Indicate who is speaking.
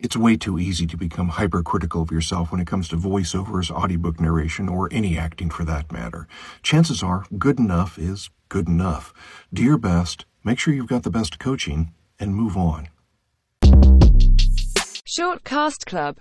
Speaker 1: It's way too easy to become hypercritical of yourself when it comes to voiceovers, audiobook narration, or any acting for that matter. Chances are, good enough is good enough. Do your best, make sure you've got the best coaching, and move on.
Speaker 2: Shortcast Club